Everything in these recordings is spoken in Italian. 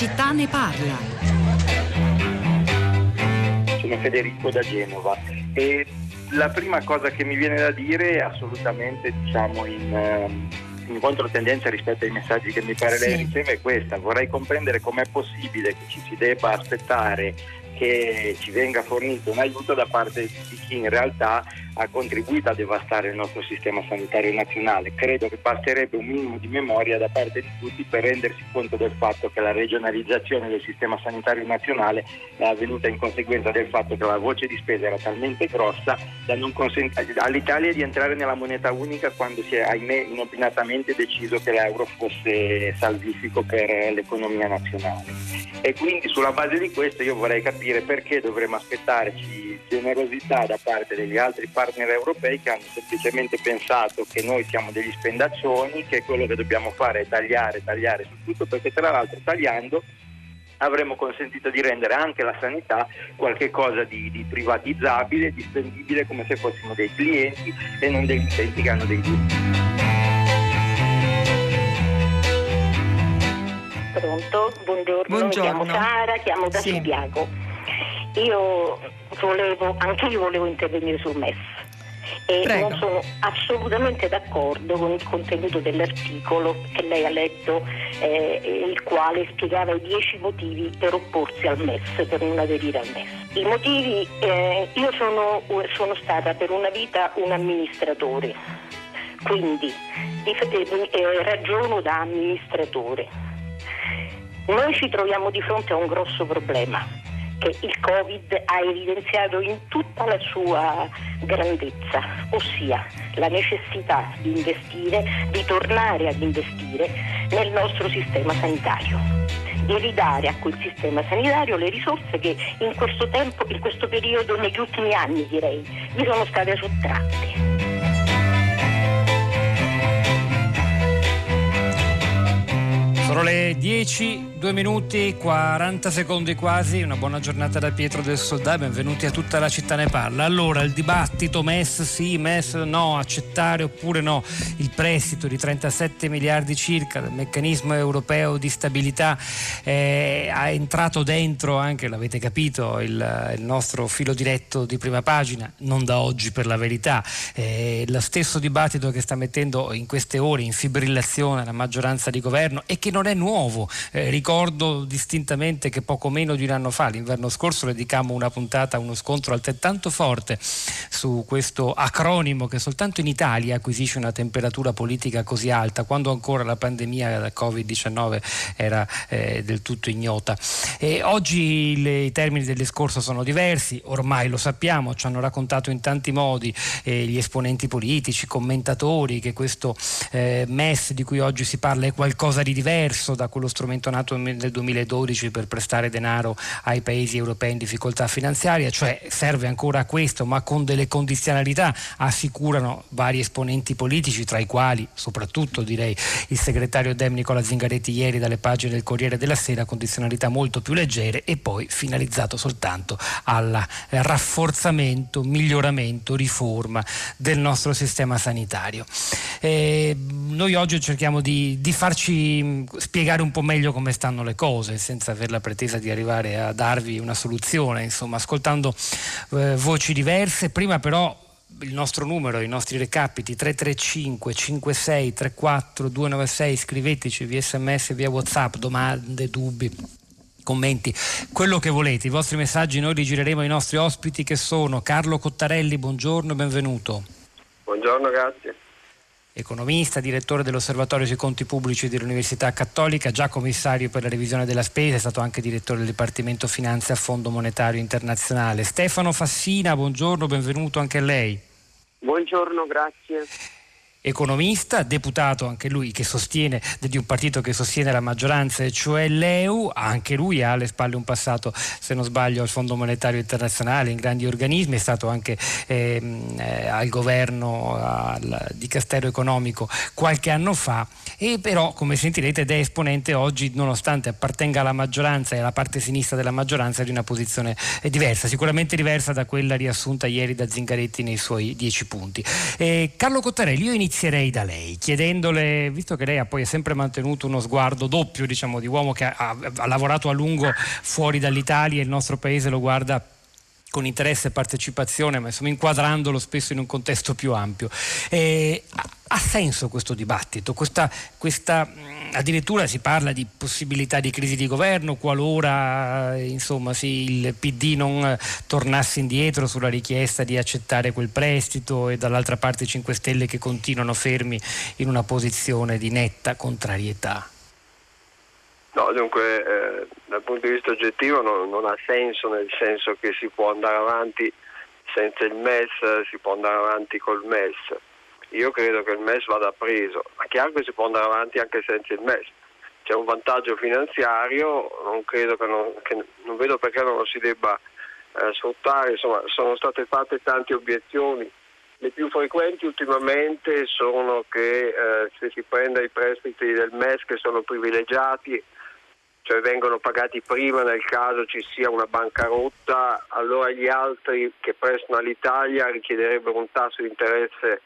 città ne parla. Sono Federico da Genova e la prima cosa che mi viene da dire è assolutamente diciamo in, ehm, in controtendenza rispetto ai messaggi che mi pare lei Sì. riceve è questa. Vorrei comprendere com'è possibile che ci si debba aspettare che ci venga fornito un aiuto da parte di chi in realtà ha contribuito a devastare il nostro sistema sanitario nazionale. Credo che basterebbe un minimo di memoria da parte di tutti per rendersi conto del fatto che la regionalizzazione del sistema sanitario nazionale è avvenuta in conseguenza del fatto che la voce di spesa era talmente grossa da non consentire all'Italia di entrare nella moneta unica quando si è, ahimè, inopinatamente deciso che l'euro fosse salvifico per l'economia nazionale. E quindi sulla base di questo io vorrei capire perché dovremmo aspettarci generosità da parte degli altri partner europei che hanno semplicemente pensato che noi siamo degli spendaccioni, che quello che dobbiamo fare è tagliare, tagliare su tutto, perché tra l'altro tagliando avremmo consentito di rendere anche la sanità qualche cosa di, di privatizzabile, di spendibile come se fossimo dei clienti e non degli utenti che hanno dei diritti. Pronto, buongiorno, Buongiorno. mi chiamo Sara, chiamo da Sì. Subiaco. Io volevo, anche io volevo intervenire sul MES e Prego. non sono assolutamente d'accordo con il contenuto dell'articolo che lei ha letto, eh, il quale spiegava i dieci motivi per opporsi al MES, per non aderire al MES. I motivi, eh, io sono, sono stata per una vita un amministratore, quindi di- eh, eh, ragiono da amministratore. Noi ci troviamo di fronte a un grosso problema che il Covid ha evidenziato in tutta la sua grandezza, ossia la necessità di investire, di tornare ad investire nel nostro sistema sanitario, di ridare a quel sistema sanitario le risorse che in questo tempo, in questo periodo, negli ultimi anni direi, gli sono state sottratte. Sono le 10, 2 minuti, 40 secondi quasi, una buona giornata da Pietro del Soldà, benvenuti a tutta la città ne parla. Allora, il dibattito MES sì, MES no, accettare oppure no, il prestito di 37 miliardi circa del meccanismo europeo di stabilità eh, ha entrato dentro anche, l'avete capito, il, il nostro filo diretto di prima pagina, non da oggi per la verità, eh, lo stesso dibattito che sta mettendo in queste ore in fibrillazione la maggioranza di governo e che non è nuovo. Eh, ricordo distintamente che poco meno di un anno fa, l'inverno scorso, dedicammo una puntata a uno scontro altrettanto forte su questo acronimo che soltanto in Italia acquisisce una temperatura politica così alta, quando ancora la pandemia da Covid-19 era eh, del tutto ignota. E oggi le- i termini del discorso sono diversi, ormai lo sappiamo, ci hanno raccontato in tanti modi eh, gli esponenti politici, commentatori, che questo eh, MES di cui oggi si parla è qualcosa di diverso da quello strumento nato nel 2012 per prestare denaro ai paesi europei in difficoltà finanziaria, cioè serve ancora questo, ma con delle condizionalità, assicurano vari esponenti politici, tra i quali soprattutto direi il segretario Dem Nicola Zingaretti ieri dalle pagine del Corriere della Sera, condizionalità molto più leggere e poi finalizzato soltanto al rafforzamento, miglioramento, riforma del nostro sistema sanitario. Eh, noi oggi cerchiamo di, di farci mh, spiegare un po' meglio come stanno le cose, senza aver la pretesa di arrivare a darvi una soluzione, insomma, ascoltando eh, voci diverse. Prima però il nostro numero, i nostri recapiti 335 56 34 296, scriveteci via sms, via whatsapp, domande, dubbi commenti, quello che volete, i vostri messaggi noi li gireremo ai nostri ospiti che sono Carlo Cottarelli, buongiorno, benvenuto Buongiorno, grazie. Economista, direttore dell'Osservatorio sui conti pubblici dell'Università Cattolica, già commissario per la revisione della spesa, è stato anche direttore del Dipartimento Finanze a Fondo Monetario Internazionale. Stefano Fassina, buongiorno, benvenuto anche a lei. Buongiorno, grazie. Economista, deputato anche lui che sostiene di un partito che sostiene la maggioranza, cioè l'EU, anche lui ha alle spalle un passato, se non sbaglio, al Fondo Monetario Internazionale, in grandi organismi, è stato anche ehm, eh, al governo al, di Castello Economico qualche anno fa e però come sentirete è esponente oggi nonostante appartenga alla maggioranza e alla parte sinistra della maggioranza di una posizione eh, diversa, sicuramente diversa da quella riassunta ieri da Zingaretti nei suoi dieci punti. Eh, Carlo Cottarelli, io inizio inizierei da lei, chiedendole, visto che lei ha poi sempre mantenuto uno sguardo doppio, diciamo, di uomo che ha, ha lavorato a lungo fuori dall'Italia e il nostro paese lo guarda con interesse e partecipazione, ma insomma inquadrandolo spesso in un contesto più ampio. Eh, ha senso questo dibattito? Questa, questa, addirittura si parla di possibilità di crisi di governo qualora insomma, sì, il PD non tornasse indietro sulla richiesta di accettare quel prestito e dall'altra parte i 5 Stelle che continuano fermi in una posizione di netta contrarietà. No, dunque eh, dal punto di vista oggettivo non, non, ha senso nel senso che si può andare avanti senza il MES, si può andare avanti col MES. Io credo che il MES vada preso, ma chiaro che si può andare avanti anche senza il MES. C'è un vantaggio finanziario, non, che non, che non vedo perché non lo si debba eh, sfruttare, insomma sono state fatte tante obiezioni. Le più frequenti ultimamente sono che eh, se si prende i prestiti del MES che sono privilegiati, cioè vengono pagati prima nel caso ci sia una bancarotta, allora gli altri che prestano all'Italia richiederebbero un tasso di interesse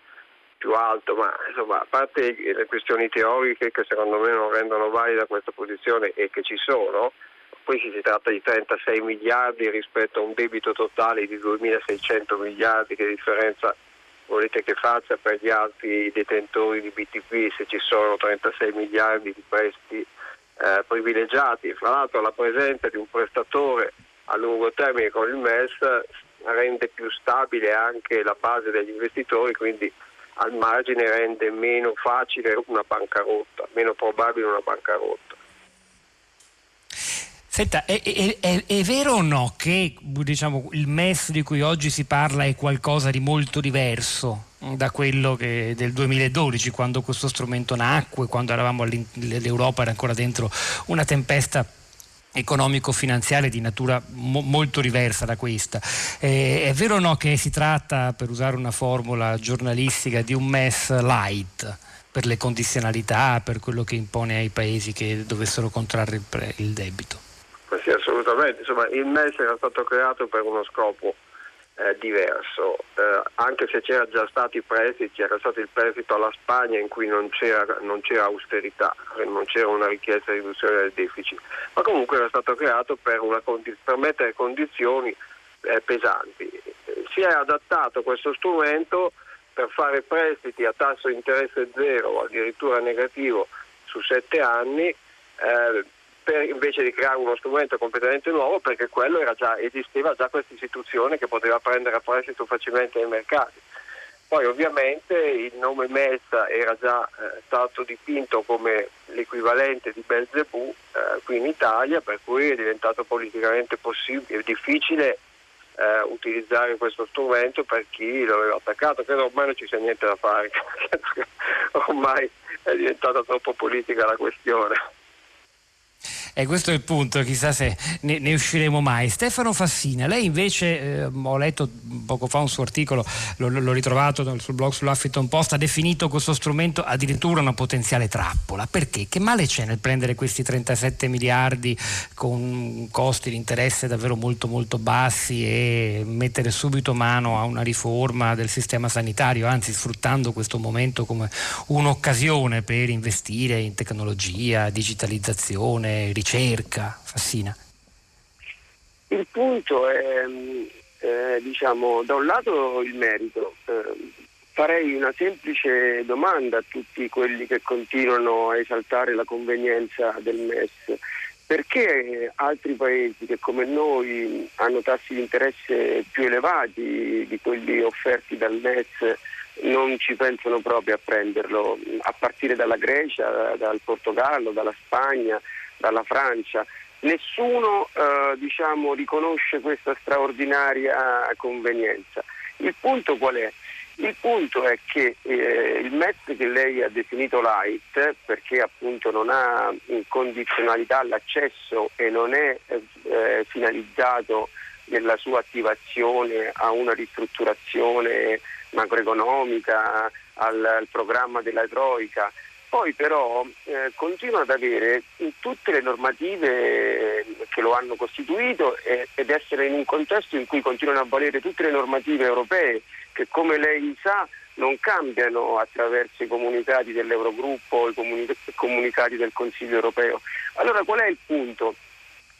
più alto, ma insomma, a parte le questioni teoriche che secondo me non rendono valida questa posizione e che ci sono, poi si tratta di 36 miliardi rispetto a un debito totale di 2.600 miliardi, che differenza volete che faccia per gli altri detentori di BTP se ci sono 36 miliardi di prestiti eh, privilegiati. Fra l'altro la presenza di un prestatore a lungo termine con il MES rende più stabile anche la base degli investitori, quindi al margine rende meno facile una bancarotta, meno probabile una bancarotta. Senta, è, è, è, è, vero o no che diciamo, il MES di cui oggi si parla è qualcosa di molto diverso da quello che, del 2012, quando questo strumento nacque, quando eravamo l'Europa era ancora dentro una tempesta economico-finanziaria di natura mo- molto diversa da questa. Eh, è vero o no che si tratta, per usare una formula giornalistica, di un MES light? per le condizionalità, per quello che impone ai paesi che dovessero contrarre il, pre- il debito? Sì, assolutamente. Insomma, il MES era stato creato per uno scopo eh, diverso, eh, anche se c'era già stato i prestiti, c'era stato il prestito alla Spagna in cui non c'era, non c'era austerità, non c'era una richiesta di riduzione del deficit, ma comunque era stato creato per, condi- per mettere condizioni eh, pesanti. Si è adattato questo strumento per fare prestiti a tasso di interesse zero o addirittura negativo su sette anni eh, per, invece di creare uno strumento completamente nuovo perché quello già, esisteva già questa istituzione che poteva prendere a prestito facilmente ai mercati. Poi ovviamente il nome MES era già eh, stato dipinto come l'equivalente di Belzebù eh, qui in Italia, per cui è diventato politicamente difficile eh, utilizzare questo strumento per chi lo aveva attaccato. Credo ormai non ci sia niente da fare, ormai è diventata troppo politica la questione. E questo è il punto, chissà se ne, ne usciremo mai. Stefano Fassina, lei invece, eh, ho letto poco fa un suo articolo, l'ho, l'ho ritrovato sul blog sull'Huffington Post, ha definito questo strumento addirittura una potenziale trappola. Perché? Che male c'è nel prendere questi 37 miliardi con costi di interesse davvero molto molto bassi e mettere subito mano a una riforma del sistema sanitario, anzi sfruttando questo momento come un'occasione per investire in tecnologia, digitalizzazione, ricerca, Fassina? Il punto è, eh, diciamo, da un lato il merito. Eh, farei una semplice domanda a tutti quelli che continuano a esaltare la convenienza del MES. Perché altri paesi che come noi hanno tassi di interesse più elevati di quelli offerti dal MES non ci pensano proprio a prenderlo, a partire dalla Grecia, dal Portogallo, dalla Spagna, dalla Francia. Nessuno eh, diciamo, riconosce questa straordinaria convenienza. Il punto qual è? Il punto è che eh, il MES che lei ha definito light, perché appunto non ha condizionalità all'accesso e non è eh, finalizzato nella sua attivazione a una ristrutturazione macroeconomica, al, al programma della Troica, poi però eh, continua ad avere tutte le normative che lo hanno costituito eh, ed essere in un contesto in cui continuano a valere tutte le normative europee che come lei sa non cambiano attraverso i comunicati dell'Eurogruppo i comunicati del Consiglio europeo. Allora qual è il punto?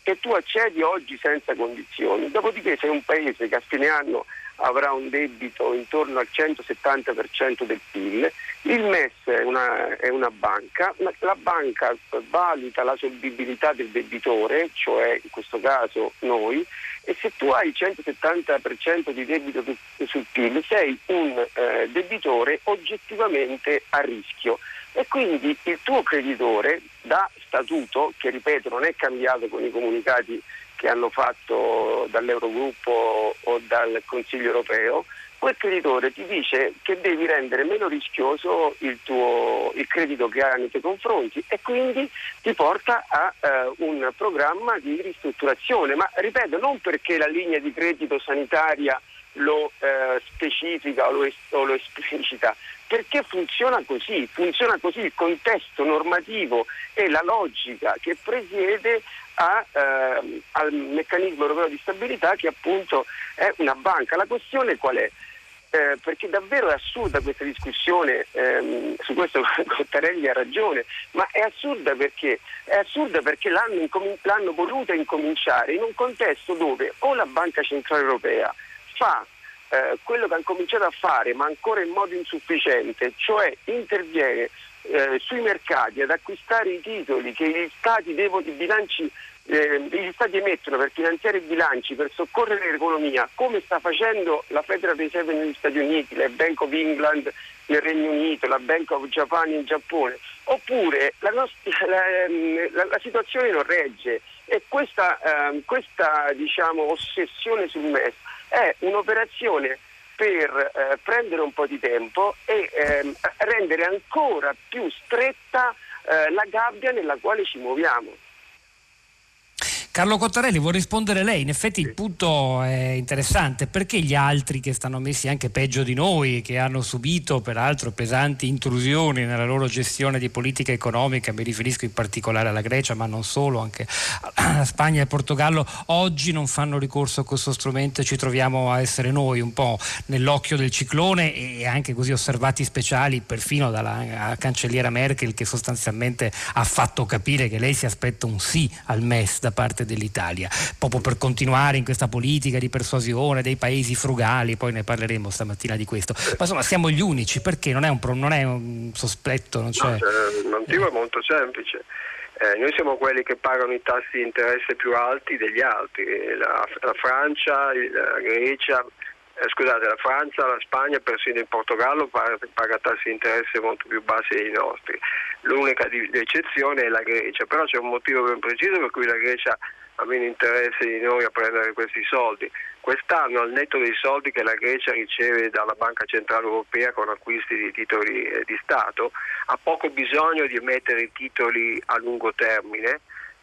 Che tu accedi oggi senza condizioni, dopodiché sei un paese che a fine anno avrà un debito intorno al 170% del PIL, il MES è una, è una, banca, la banca valuta la solvibilità del debitore, cioè in questo caso noi, e se tu hai il 170% di debito sul PIL sei un eh, debitore oggettivamente a rischio. E quindi il tuo creditore da statuto, che ripeto non è cambiato con i comunicati che hanno fatto dall'Eurogruppo o dal Consiglio europeo, quel creditore ti dice che devi rendere meno rischioso il, tuo, il credito che ha nei tuoi confronti e quindi ti porta a eh, un programma di ristrutturazione, ma ripeto non perché la linea di credito sanitaria lo eh, specifica o lo, es- o lo, esplicita, perché funziona così, funziona così il contesto normativo e la logica che presiede a, eh, al meccanismo europeo di stabilità che appunto è una banca. La questione qual è? Eh, perché davvero è assurda questa discussione, ehm, su questo Cottarelli ha ragione, ma è assurda perché, è assurda perché l'hanno, incom- l'hanno voluta incominciare in un contesto dove o la Banca Centrale Europea fa eh, quello che ha cominciato a fare, ma ancora in modo insufficiente, cioè interviene eh, sui mercati ad acquistare i titoli che gli stati, devono, i bilanci, eh, gli stati emettono per finanziare i bilanci, per soccorrere l'economia, come sta facendo la Federal Reserve negli Stati Uniti, la Bank of England nel Regno Unito, la Bank of Japan in Giappone, oppure la, nostra, la, ehm, la, la situazione non regge e questa, eh, questa diciamo, ossessione sul MES è un'operazione per eh, prendere un po' di tempo e ehm, rendere ancora più stretta eh, la gabbia nella quale ci muoviamo. Carlo Cottarelli, vuoi rispondere lei? In effetti il punto è interessante, perché gli altri che stanno messi anche peggio di noi, che hanno subito peraltro pesanti intrusioni nella loro gestione di politica economica, mi riferisco in particolare alla Grecia, ma non solo, anche alla Spagna e al Portogallo, oggi non fanno ricorso a questo strumento e ci troviamo a essere noi un po' nell'occhio del ciclone e anche così osservati speciali perfino dalla cancelliera Merkel che sostanzialmente ha fatto capire che lei si aspetta un sì al MES da parte dell'Italia, proprio per continuare in questa politica di persuasione dei paesi frugali, poi ne parleremo stamattina di questo. Ma insomma siamo gli unici, perché non è un, non è un sospetto? Non c'è... No, il motivo è molto semplice. Eh, noi siamo quelli che pagano i tassi di interesse più alti degli altri, la, la Francia, la Grecia, eh, scusate, la Francia, la Spagna, persino il Portogallo paga, tassi di interesse molto più bassi dei nostri. L'unica di, eccezione è la Grecia, però c'è un motivo ben preciso per cui la Grecia ha meno interesse di noi a prendere questi soldi. Quest'anno, al netto dei soldi che la Grecia riceve dalla Banca Centrale Europea con acquisti di titoli eh, di Stato, ha poco bisogno di emettere titoli a lungo termine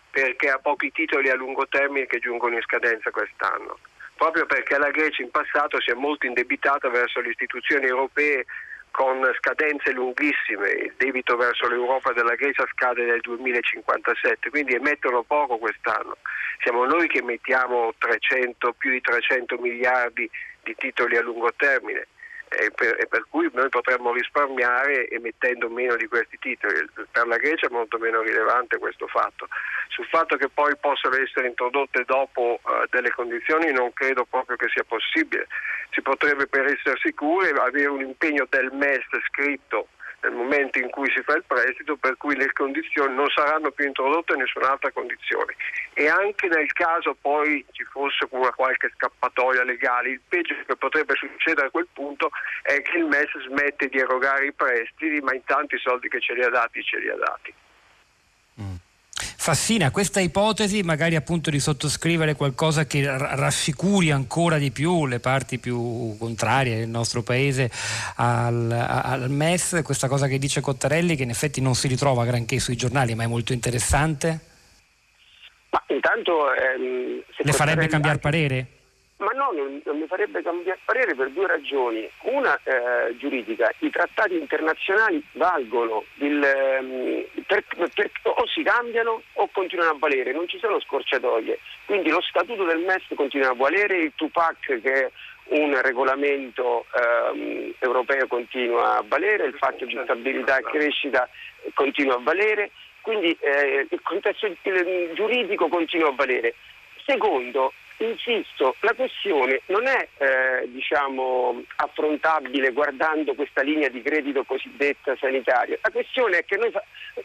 perché ha pochi titoli a lungo termine che giungono in scadenza quest'anno proprio perché la Grecia in passato si è molto indebitata verso le istituzioni europee con scadenze lunghissime, il debito verso l'Europa della Grecia scade nel 2057, quindi emettono poco quest'anno. Siamo noi che emettiamo 300, più di 300 miliardi di titoli a lungo termine e per, e per, cui noi potremmo risparmiare emettendo meno di questi titoli. Per la Grecia è molto meno rilevante questo fatto. Sul fatto che poi possano essere introdotte dopo uh, delle condizioni non credo proprio che sia possibile. Si potrebbe per essere sicuri avere un impegno del MES scritto nel momento in cui si fa il prestito, per cui le condizioni non saranno più introdotte nessun'altra condizione. E anche nel caso poi ci fosse una qualche scappatoia legale, il peggio che potrebbe succedere a quel punto è che il MES smette di erogare i prestiti, ma intanto i soldi che ce li ha dati ce li ha dati. Fassina questa ipotesi magari appunto di sottoscrivere qualcosa che rassicuri ancora di più le parti più contrarie del nostro paese al, al MES, questa cosa che dice Cottarelli che in effetti non si ritrova granché sui giornali ma è molto interessante? Ma intanto ehm, le farebbe cambiare parere? Ma no, non, non, mi farebbe cambiare parere per due ragioni. Una eh, giuridica, i trattati internazionali valgono, il, ehm, per, per, o si cambiano o continuano a valere, non ci sono scorciatoie. Quindi lo statuto del MES continua a valere, il Tupac che è un regolamento ehm, europeo continua a valere, il fatto di stabilità e crescita continua a valere, quindi eh, il contesto giuridico continua a valere. Secondo, insisto, la questione non è eh, diciamo, affrontabile guardando questa linea di credito cosiddetta sanitaria. La questione è che noi,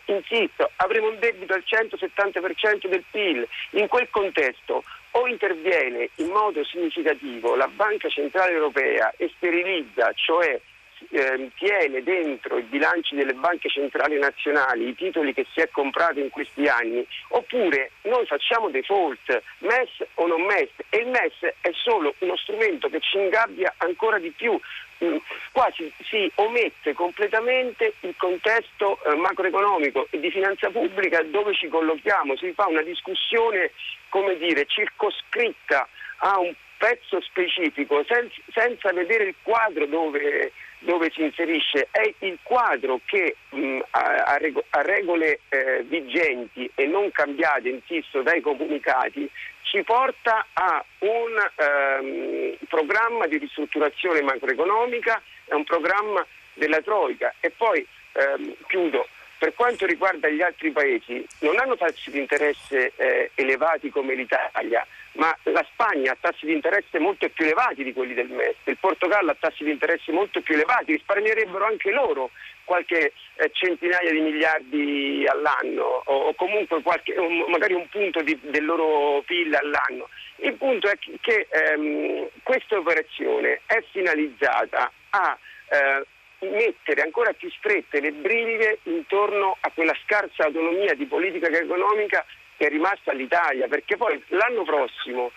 insisto, avremo un debito al 170% del PIL. In quel contesto o interviene in modo significativo la Banca Centrale Europea e sterilizza, cioè eh, tiene dentro i bilanci delle banche centrali nazionali i titoli che si è comprato in questi anni, oppure noi facciamo default, MES o non MES, e il MES è solo uno strumento che ci ingabbia ancora di più. Mm, qua si, si, omette completamente il contesto eh, macroeconomico e di finanza pubblica dove ci collochiamo, si fa una discussione come dire, circoscritta a un pezzo specifico senza, senza vedere il quadro dove, dove si inserisce è il quadro che mh, a, a, regole eh, vigenti e non cambiate, insisto, dai comunicati, ci porta a un ehm, programma di ristrutturazione macroeconomica, è un programma della Troica e poi ehm, chiudo. Per quanto riguarda gli altri paesi, non hanno tassi di interesse eh, elevati come l'Italia, ma la Spagna ha tassi di interesse molto più elevati di quelli del MES, il Portogallo ha tassi di interesse molto più elevati, risparmierebbero anche loro qualche eh, centinaia di miliardi all'anno o, o comunque qualche, un, magari un punto di, del loro PIL all'anno. Il punto è che ehm, questa operazione è finalizzata a eh, mettere ancora più strette le briglie intorno a quella scarsa autonomia di politica economica che è rimasta all'Italia, perché poi l'anno prossimo,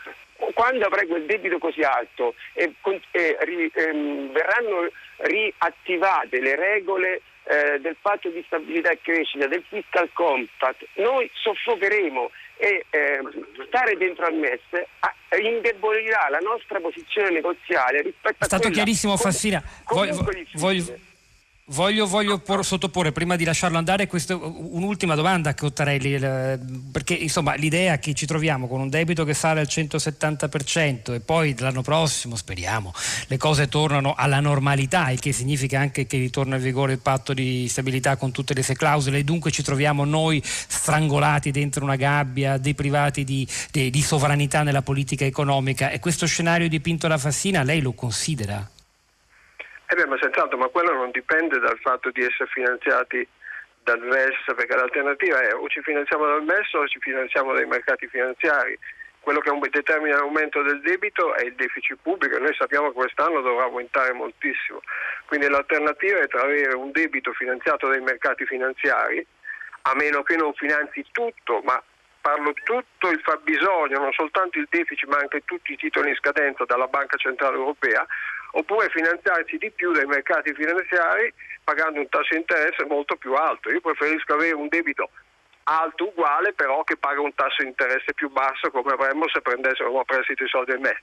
quando avrai quel debito così alto e, e ri, ehm, verranno riattivate le regole eh, del patto di stabilità e crescita, del fiscal compact, noi soffocheremo e eh, stare dentro al MES indebolirà la nostra posizione negoziale rispetto a... È stato chiarissimo Fassina, voglio, voglio, Voglio, voglio por, sottoporre, prima di lasciarlo andare, questo, un'ultima domanda a Cottarelli, perché insomma l'idea che ci troviamo con un debito che sale al 170% e poi l'anno prossimo, speriamo, le cose tornano alla normalità, il che significa anche che ritorna in vigore il patto di stabilità con tutte le sue clausole e dunque ci troviamo noi strangolati dentro una gabbia, deprivati di, di, di sovranità nella politica economica e questo scenario dipinto da Fassina lei lo considera? Eh beh, ma senz'altro, ma quello non dipende dal fatto di essere finanziati dal MES, perché l'alternativa è o ci finanziamo dal MES o ci finanziamo dai mercati finanziari. Quello che determina l'aumento del debito è il deficit pubblico e noi sappiamo che quest'anno dovrà aumentare moltissimo. Quindi l'alternativa è tra avere un debito finanziato dai mercati finanziari, a meno che non finanzi tutto, ma parlo tutto il fabbisogno, non soltanto il deficit ma anche tutti i titoli in scadenza dalla Banca Centrale Europea, oppure finanziarsi di più dai mercati finanziari pagando un tasso di interesse molto più alto. Io preferisco avere un debito alto uguale però che paga un tasso di interesse più basso come avremmo se prendessimo a prestito i soldi del MES.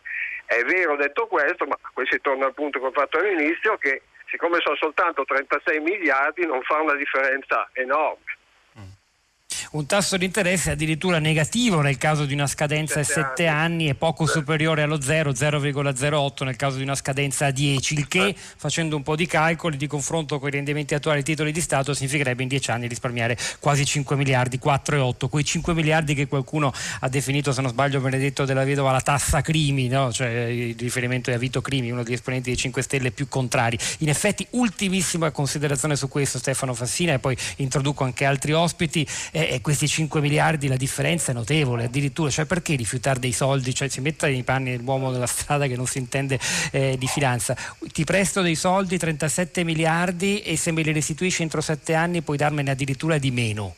È vero detto questo, ma qui si torna al punto che ho fatto all'inizio, che siccome sono soltanto 36 miliardi non fa una differenza enorme un tasso di interesse addirittura negativo nel caso di una scadenza a 7 anni e poco superiore allo 0, 0,08 nel caso di una scadenza a 10, il che facendo un po' di calcoli di confronto con i rendimenti attuali dei titoli di Stato significherebbe in 10 anni risparmiare quasi 5 miliardi, 4,8, quei 5 miliardi che qualcuno ha definito, se non sbaglio Benedetto della Vedova, la tassa crimi, no? cioè il riferimento è a Vito Crimi, uno degli esponenti dei 5 Stelle più contrari. In effetti, ultimissima considerazione su questo Stefano Fassina e poi introduco anche altri ospiti. Eh, questi 5 miliardi la differenza è notevole, addirittura, cioè perché rifiutare dei soldi? Cioè si metta nei panni dell'uomo della strada che non si intende eh, di finanza. Ti presto dei soldi, 37 miliardi e se me li restituisci entro 7 anni puoi darmene addirittura di meno.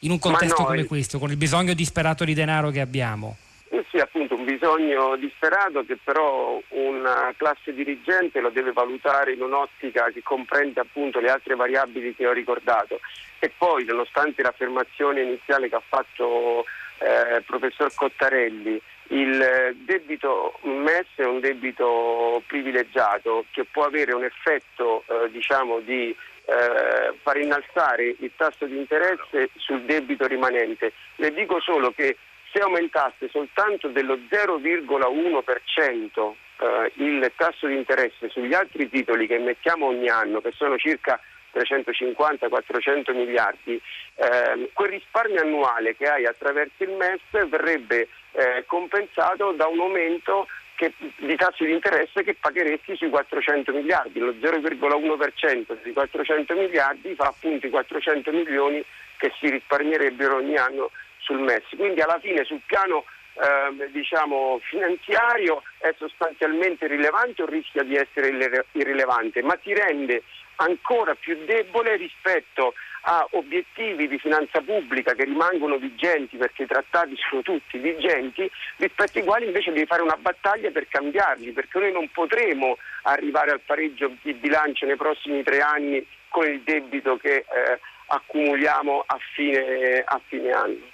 In un contesto come questo, con il bisogno disperato di denaro che abbiamo. Sì, un bisogno disperato che però una classe dirigente lo deve valutare in un'ottica che comprende appunto le altre variabili che ho ricordato. E poi, nonostante l'affermazione iniziale che ha fatto eh, il professor Cottarelli, il debito MES è un debito privilegiato che può avere un effetto eh, diciamo, di eh, far innalzare il tasso di interesse sul debito rimanente. Le dico solo che se aumentasse soltanto dello 0,1% eh, il tasso di interesse sugli altri titoli che mettiamo ogni anno, che sono circa 350-400 miliardi, eh, quel risparmio annuale che hai attraverso il MES verrebbe eh, compensato da un aumento che, di tassi di interesse che pagheresti sui 400 miliardi. Lo 0,1% sui 400 miliardi fa appunto i 400 milioni che si risparmierebbero ogni anno sul MES. Quindi alla fine sul piano eh, diciamo, finanziario è sostanzialmente rilevante o rischia di essere irrilevante, ma ti rende ancora più debole rispetto a obiettivi di finanza pubblica che rimangono vigenti perché i trattati sono tutti vigenti, rispetto ai quali invece devi fare una battaglia per cambiarli, perché noi non potremo arrivare al pareggio di bilancio nei prossimi tre anni con il debito che eh, accumuliamo a fine, a fine anno.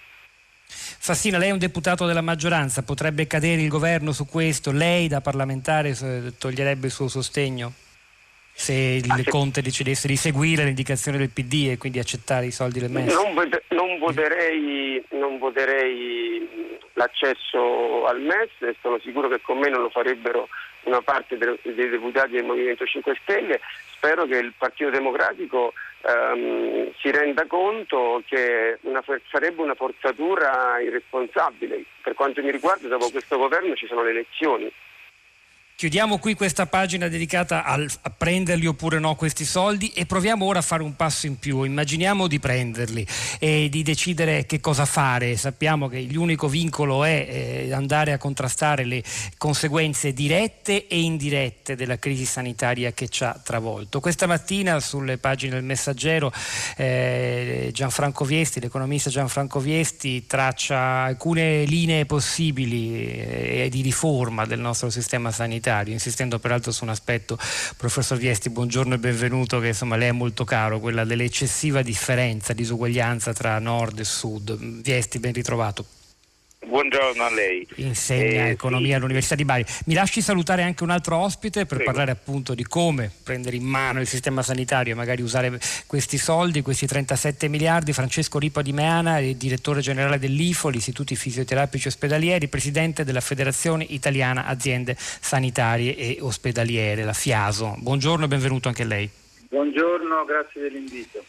Fassina, lei è un deputato della maggioranza, potrebbe cadere il governo su questo? Lei da parlamentare toglierebbe il suo sostegno? Se il ah, Conte decidesse di seguire le indicazioni del PD e quindi accettare i soldi del MES? Non, non, voterei, non voterei l'accesso al MES e sono sicuro che con me non lo farebbero una parte dei deputati del Movimento 5 Stelle. Spero che il Partito Democratico ehm, si renda conto che una, sarebbe una forzatura irresponsabile. Per quanto mi riguarda, dopo questo governo ci sono le elezioni. Chiudiamo qui questa pagina dedicata al, a prenderli oppure no questi soldi e proviamo ora a fare un passo in più. Immaginiamo di prenderli e di decidere che cosa fare. Sappiamo che l'unico vincolo è eh, andare a contrastare le conseguenze dirette e indirette della crisi sanitaria che ci ha travolto. Questa mattina sulle pagine del Messaggero eh, Gianfranco Viesti, l'economista Gianfranco Viesti, traccia alcune linee possibili eh, di riforma del nostro sistema sanitario sanitario, insistendo peraltro su un aspetto, professor Viesti, buongiorno e benvenuto, che insomma lei è molto caro, quella dell'eccessiva differenza, disuguaglianza tra nord e sud. Viesti, ben ritrovato. Buongiorno a lei. Insegna eh, economia sì. all'Università di Bari. Mi lasci salutare anche un altro ospite per Prego. parlare appunto di come prendere in mano il sistema sanitario e magari usare questi soldi, questi 37 miliardi. Francesco Ripa di Meana, direttore generale dell'IFO, l'Istituti Fisioterapici Ospedalieri, presidente della Federazione Italiana Aziende Sanitarie e Ospedaliere, la FIASO. Buongiorno e benvenuto anche a lei. Buongiorno, grazie dell'invito.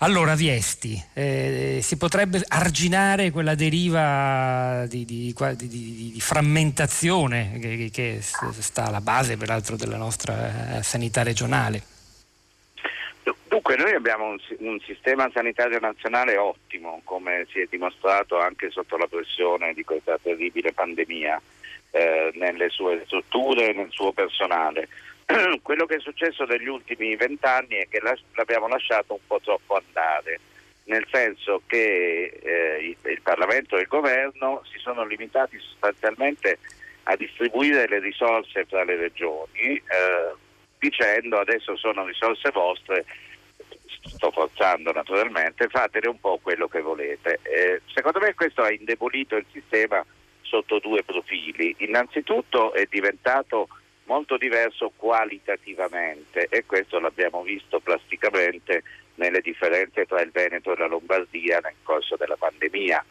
Allora, Viesti, eh, si potrebbe arginare quella deriva di, di, di, di frammentazione che, che, sta alla base peraltro della nostra eh, sanità regionale? Dunque, noi abbiamo un, un, sistema sanitario nazionale ottimo, come si è dimostrato anche sotto la pressione di questa terribile pandemia, eh, nelle sue strutture e nel suo personale. quello che è successo negli ultimi vent'anni è che l'abbiamo lasciato un po' troppo andare, nel senso che eh, il, il, Parlamento e il Governo si sono limitati sostanzialmente a distribuire le risorse tra le regioni, eh, dicendo adesso sono risorse vostre, sto forzando naturalmente, fatene un po' quello che volete. Eh, secondo me questo ha indebolito il sistema sotto due profili. Innanzitutto è diventato molto diverso qualitativamente e questo l'abbiamo visto plasticamente nelle differenze tra il Veneto e la Lombardia nel corso della pandemia,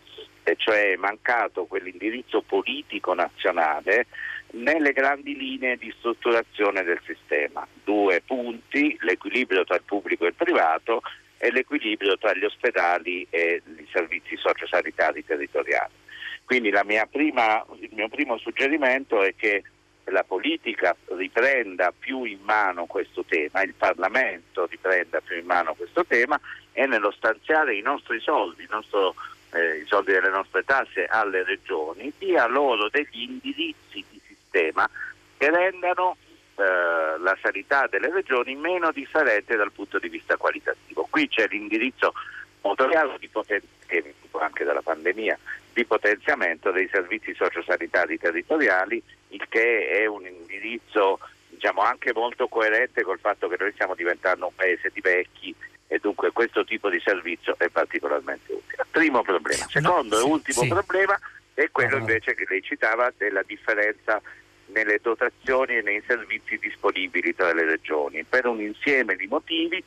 e cioè è mancato quell'indirizzo politico nazionale nelle grandi linee di strutturazione del sistema. Due punti, l'equilibrio tra il pubblico e il privato e l'equilibrio tra gli ospedali e i servizi sociosanitari territoriali. Quindi prima, il mio primo suggerimento è che la politica riprenda più in mano questo tema, il Parlamento riprenda più in mano questo tema e nello stanziare i nostri soldi, nostro, eh, i soldi delle nostre tasse alle regioni, dia loro degli indirizzi di sistema che rendano eh, la sanità delle regioni meno differente dal punto di vista qualitativo. Qui c'è l'indirizzo molto chiaro di potenza, anche dalla pandemia, di potenziamento dei servizi sociosanitari territoriali il che è un indirizzo diciamo, anche molto coerente col fatto che noi stiamo diventando un paese di vecchi e dunque questo tipo di servizio è particolarmente utile. Primo problema. Secondo no, sì, e ultimo sì. problema è quello invece che lei citava della differenza nelle dotazioni e nei servizi disponibili tra le regioni. Per un insieme di motivi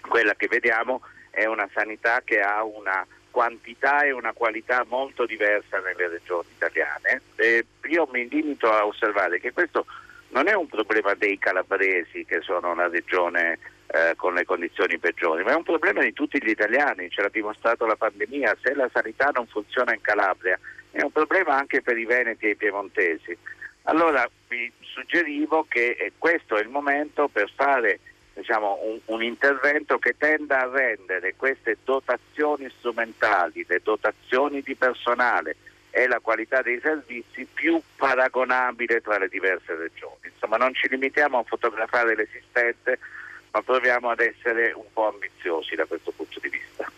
quella che vediamo è una sanità che ha una quantità e una qualità molto diversa nelle regioni italiane. E io mi limito a osservare che questo non è un problema dei calabresi che sono una regione eh, con le condizioni peggiori, ma è un problema di tutti gli italiani, ce l'ha dimostrato la pandemia, se la sanità non funziona in Calabria è un problema anche per i veneti e i piemontesi. Allora vi suggerivo che eh, questo è il momento per fare diciamo, un, un, intervento che tenda a rendere queste dotazioni strumentali, le dotazioni di personale e la qualità dei servizi più paragonabile tra le diverse regioni. Insomma, non ci limitiamo a fotografare l'esistente, ma proviamo ad essere un po' ambiziosi da questo punto di vista.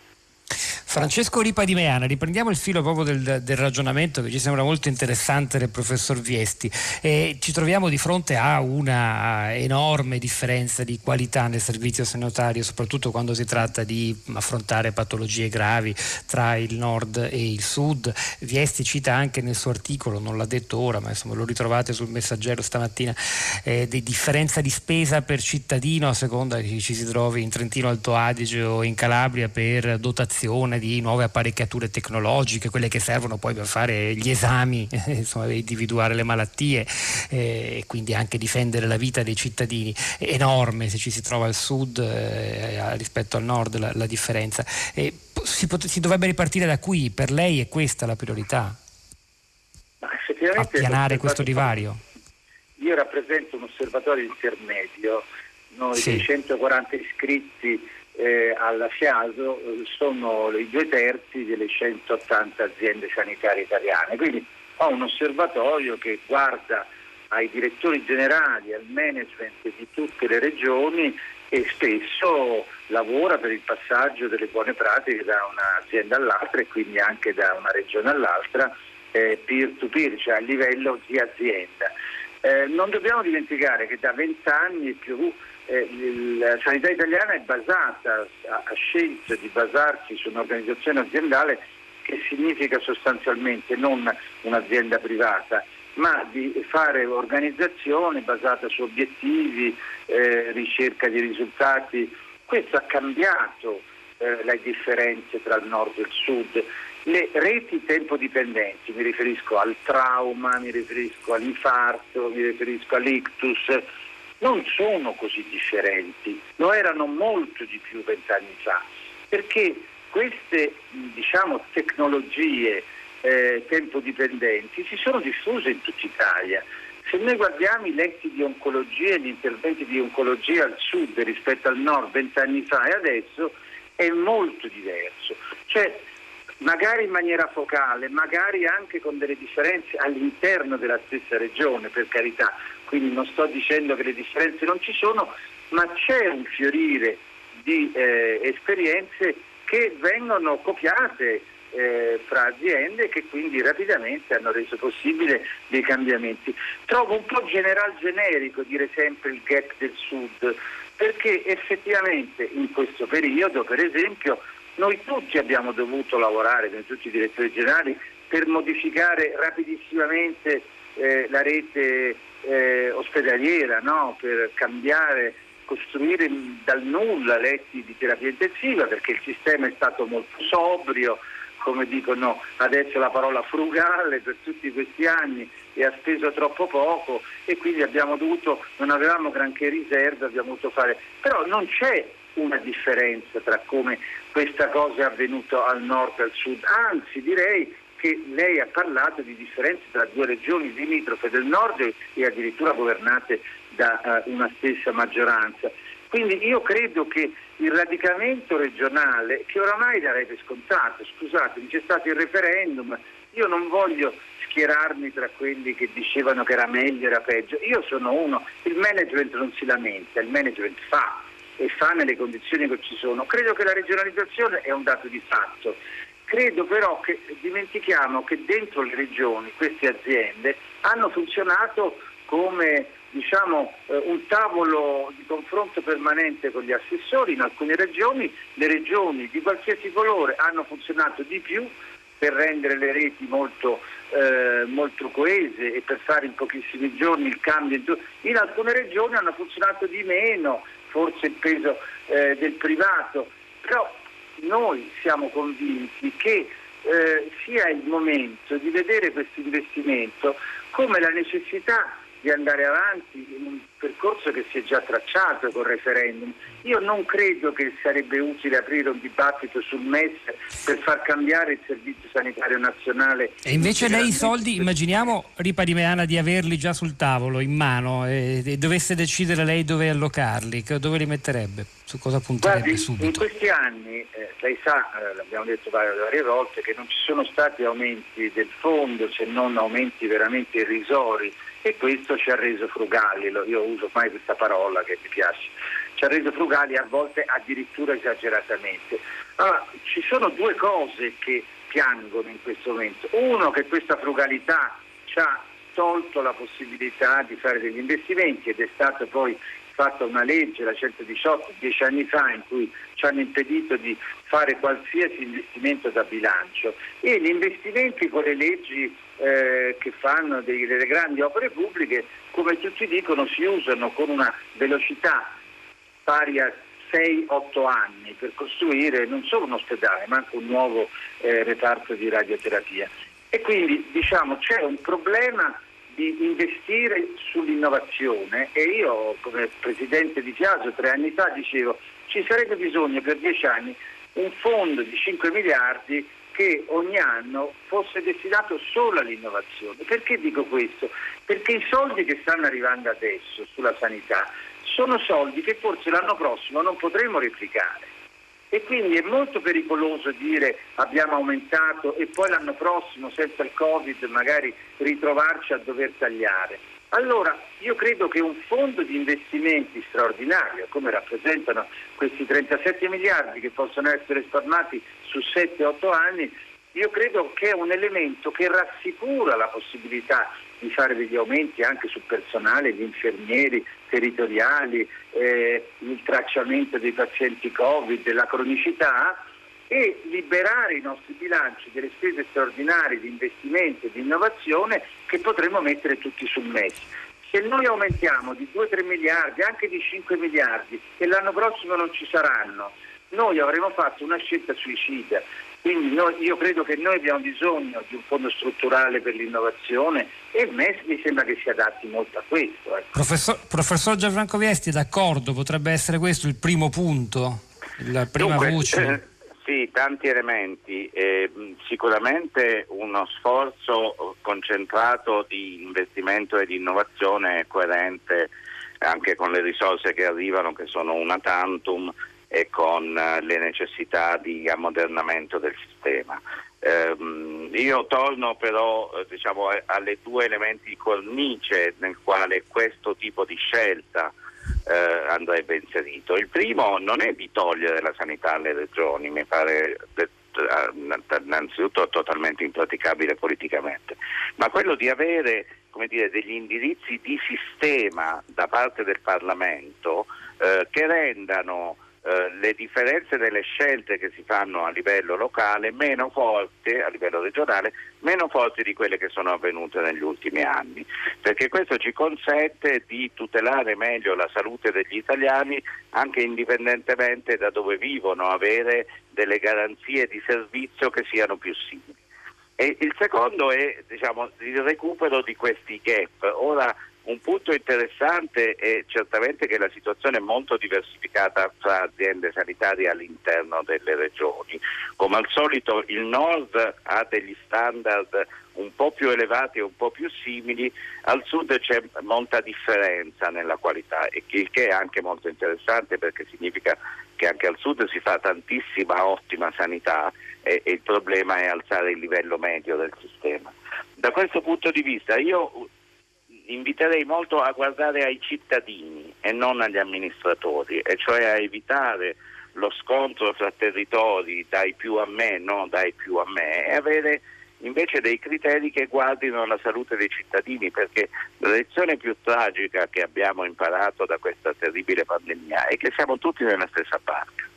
Francesco Ripa di Meana, riprendiamo il filo proprio del, del, ragionamento che ci sembra molto interessante del professor Viesti. E ci troviamo di fronte a una enorme differenza di qualità nel servizio sanitario, soprattutto quando si tratta di affrontare patologie gravi tra il nord e il sud. Viesti cita anche nel suo articolo, non l'ha detto ora, ma insomma lo ritrovate sul messaggero stamattina, eh, di differenza di spesa per cittadino a seconda che ci si trovi in Trentino Alto Adige o in Calabria per dotazione di nuove apparecchiature tecnologiche, quelle che servono poi per fare gli esami, insomma, individuare le malattie eh, e quindi anche difendere la vita dei cittadini. È enorme se ci si trova al sud eh, rispetto al nord la, la differenza. E si, pot- si dovrebbe ripartire da qui, per lei è questa la priorità? Appianare questo divario? Io rappresento un osservatorio intermedio, noi sì. 140 iscritti eh, alla FIASO eh, sono i due terzi delle 180 aziende sanitarie italiane. Quindi ho un osservatorio che guarda ai direttori generali, al management di tutte le regioni e spesso lavora per il passaggio delle buone pratiche da un'azienda all'altra e quindi anche da una regione all'altra eh, peer to peer, cioè a livello di azienda. Eh, non dobbiamo dimenticare che da vent'anni e più eh, la sanità italiana è basata, ha, ha scelto di basarsi su un'organizzazione aziendale che significa sostanzialmente non un'azienda privata, ma di fare organizzazione basata su obiettivi, eh, ricerca di risultati. Questo ha cambiato eh, le differenze tra il nord e il sud. Le reti tempo dipendenti, mi riferisco al trauma, mi riferisco all'infarto, mi riferisco all'ictus, non sono così differenti, lo erano molto di più vent'anni fa, perché queste diciamo, tecnologie eh, tempodipendenti si sono diffuse in tutta Italia. Se noi guardiamo i letti di oncologia e gli interventi di oncologia al sud rispetto al nord vent'anni fa e adesso è molto diverso. Cioè, magari in maniera focale, magari anche con delle differenze all'interno della stessa regione, per carità, quindi non sto dicendo che le differenze non ci sono, ma c'è un fiorire di eh, esperienze che vengono copiate eh, fra aziende che quindi rapidamente hanno reso possibile dei cambiamenti. Trovo un po' general generico dire sempre il gap del sud, perché effettivamente in questo periodo, per esempio, noi tutti abbiamo dovuto lavorare, come tutti i direttori generali, per modificare rapidissimamente eh, la rete eh, ospedaliera, no? per cambiare, costruire dal nulla letti di terapia intensiva perché il sistema è stato molto sobrio, come dicono adesso la parola frugale per tutti questi anni e ha speso troppo poco e quindi abbiamo dovuto, non avevamo granché riserve, abbiamo dovuto fare, però non c'è una differenza tra come questa cosa è avvenuta al nord e al sud, anzi direi che lei ha parlato di differenze tra due regioni limitrofe del nord e addirittura governate da uh, una stessa maggioranza. Quindi io credo che il radicamento regionale, che oramai darebbe scontato, scusate, c'è stato il referendum, io non voglio schierarmi tra quelli che dicevano che era meglio, era peggio, io sono uno, il management non si lamenta, il management fa e fa nelle condizioni che ci sono. Credo che la regionalizzazione è un dato di fatto. Credo però che dimentichiamo che dentro le regioni queste aziende hanno funzionato come diciamo, eh, un tavolo di confronto permanente con gli assessori. In alcune regioni le regioni di qualsiasi colore hanno funzionato di più per rendere le reti molto, eh, molto coese e per fare in pochissimi giorni il cambio. In alcune regioni hanno funzionato di meno, forse il peso eh, del privato, però noi siamo convinti che eh, sia il momento di vedere questo investimento come la necessità di andare avanti in un percorso che si è già tracciato col referendum. Io non credo che sarebbe utile aprire un dibattito sul MES per far cambiare il Servizio Sanitario Nazionale. E invece lei i soldi, immaginiamo, Riparimeana, di averli già sul tavolo, in mano, e, e dovesse decidere lei dove allocarli, dove li metterebbe? Su cosa punterebbe Guardi, subito? In questi anni, eh, lei sa, eh, l'abbiamo detto varie, varie volte, che non ci sono stati aumenti del fondo, se non aumenti veramente irrisori e questo ci ha reso frugali, io uso mai questa parola che mi piace, ci ha reso frugali a volte addirittura esageratamente. Allora, ci sono due cose che piangono in questo momento. Uno che questa frugalità ci ha tolto la possibilità di fare degli investimenti ed è stata poi fatta una legge, la 118, dieci anni fa, in cui ci hanno impedito di fare qualsiasi investimento da bilancio e gli investimenti con le leggi eh, che fanno delle grandi opere pubbliche, come tutti dicono, si usano con una velocità pari a 6-8 anni per costruire non solo un ospedale ma anche un nuovo eh, reparto di radioterapia. E quindi diciamo c'è un problema di investire sull'innovazione e io come presidente di Piaggio tre anni fa dicevo ci sarebbe bisogno per dieci anni un fondo di 5 miliardi che ogni anno fosse destinato solo all'innovazione. Perché dico questo? Perché i soldi che stanno arrivando adesso sulla sanità sono soldi che forse l'anno prossimo non potremo replicare. E quindi è molto pericoloso dire abbiamo aumentato e poi l'anno prossimo senza il Covid magari ritrovarci a dover tagliare. Allora io credo che un fondo di investimenti straordinario, come rappresentano questi 37 miliardi che possono essere spalmati su 7-8 anni, io credo che è un elemento che rassicura la possibilità di fare degli aumenti anche sul personale, gli infermieri territoriali, eh, il tracciamento dei pazienti Covid, la cronicità e liberare i nostri bilanci delle spese straordinarie di investimento e di innovazione che potremo mettere tutti sul MES. Se noi aumentiamo di 2-3 miliardi, anche di 5 miliardi, e l'anno prossimo non ci saranno, noi avremo fatto una scelta suicida. Quindi noi, io credo che noi abbiamo bisogno di un fondo strutturale per l'innovazione e il MES mi sembra che si adatti molto a questo. Ecco. Professor, professor Gianfranco Viesti, d'accordo, potrebbe essere questo il primo punto, la prima Dunque, voce? Eh, sì, tanti elementi. Eh, sicuramente uno sforzo concentrato di investimento e di innovazione coerente anche con le risorse che arrivano, che sono una tantum, e con eh, le necessità di ammodernamento del sistema. Eh, io torno però eh, diciamo, alle due elementi cornice nel quale questo tipo di scelta eh, andrebbe inserito. Il primo non è di togliere la sanità alle regioni, mi pare eh, innanzitutto totalmente impraticabile politicamente, ma quello di avere dire, degli indirizzi di sistema da parte del Parlamento eh, che rendano eh, le differenze delle scelte che si fanno a livello locale meno forti, a livello regionale, meno forti di quelle che sono avvenute negli ultimi anni, perché questo ci consente di tutelare meglio la salute degli italiani anche indipendentemente da dove vivono, avere delle garanzie di servizio che siano più simili. E il secondo è diciamo, il recupero di questi gap. Ora un punto interessante è certamente che la situazione è molto diversificata tra aziende sanitarie all'interno delle regioni. Come al solito il nord ha degli standard un po' più elevati e un po' più simili, al sud c'è molta differenza nella qualità, il che è anche molto interessante perché significa che anche al sud si fa tantissima ottima sanità e, il problema è alzare il livello medio del sistema. Da questo punto di vista io inviterei molto a guardare ai cittadini e non agli amministratori, e cioè a evitare lo scontro fra territori dai più a me, non dai più a me, e avere invece dei criteri che guardino la salute dei cittadini, perché la lezione più tragica che abbiamo imparato da questa terribile pandemia è che siamo tutti nella stessa barca